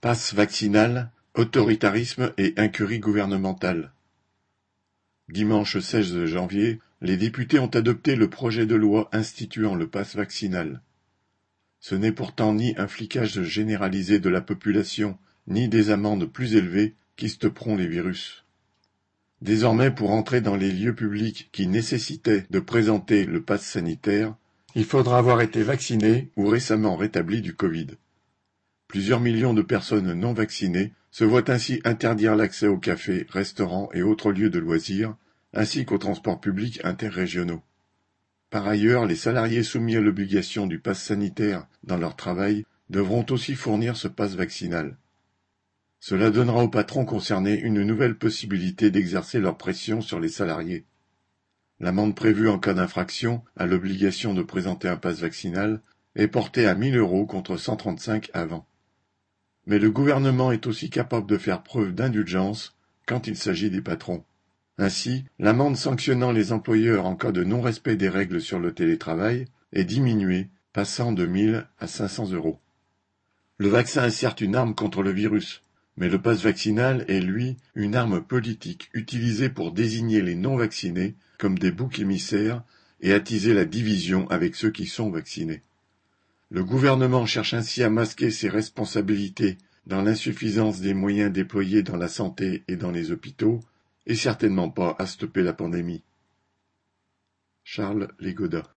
Passe vaccinal, autoritarisme et incurie gouvernementale. Dimanche 16 janvier, les députés ont adopté le projet de loi instituant le passe vaccinal. Ce n'est pourtant ni un flicage généralisé de la population, ni des amendes plus élevées qui stopperont les virus. Désormais, pour entrer dans les lieux publics qui nécessitaient de présenter le passe sanitaire, il faudra avoir été vacciné ou récemment rétabli du Covid. Plusieurs millions de personnes non vaccinées se voient ainsi interdire l'accès aux cafés, restaurants et autres lieux de loisirs, ainsi qu'aux transports publics interrégionaux. Par ailleurs, les salariés soumis à l'obligation du pass sanitaire dans leur travail devront aussi fournir ce passe vaccinal. Cela donnera aux patrons concernés une nouvelle possibilité d'exercer leur pression sur les salariés. L'amende prévue en cas d'infraction à l'obligation de présenter un passe vaccinal est portée à 1000 euros contre 135 avant. Mais le gouvernement est aussi capable de faire preuve d'indulgence quand il s'agit des patrons. Ainsi, l'amende sanctionnant les employeurs en cas de non-respect des règles sur le télétravail est diminuée, passant de 1000 à 500 euros. Le vaccin est certes une arme contre le virus, mais le passe vaccinal est, lui, une arme politique utilisée pour désigner les non-vaccinés comme des boucs émissaires et attiser la division avec ceux qui sont vaccinés. Le gouvernement cherche ainsi à masquer ses responsabilités dans l'insuffisance des moyens déployés dans la santé et dans les hôpitaux, et certainement pas à stopper la pandémie. Charles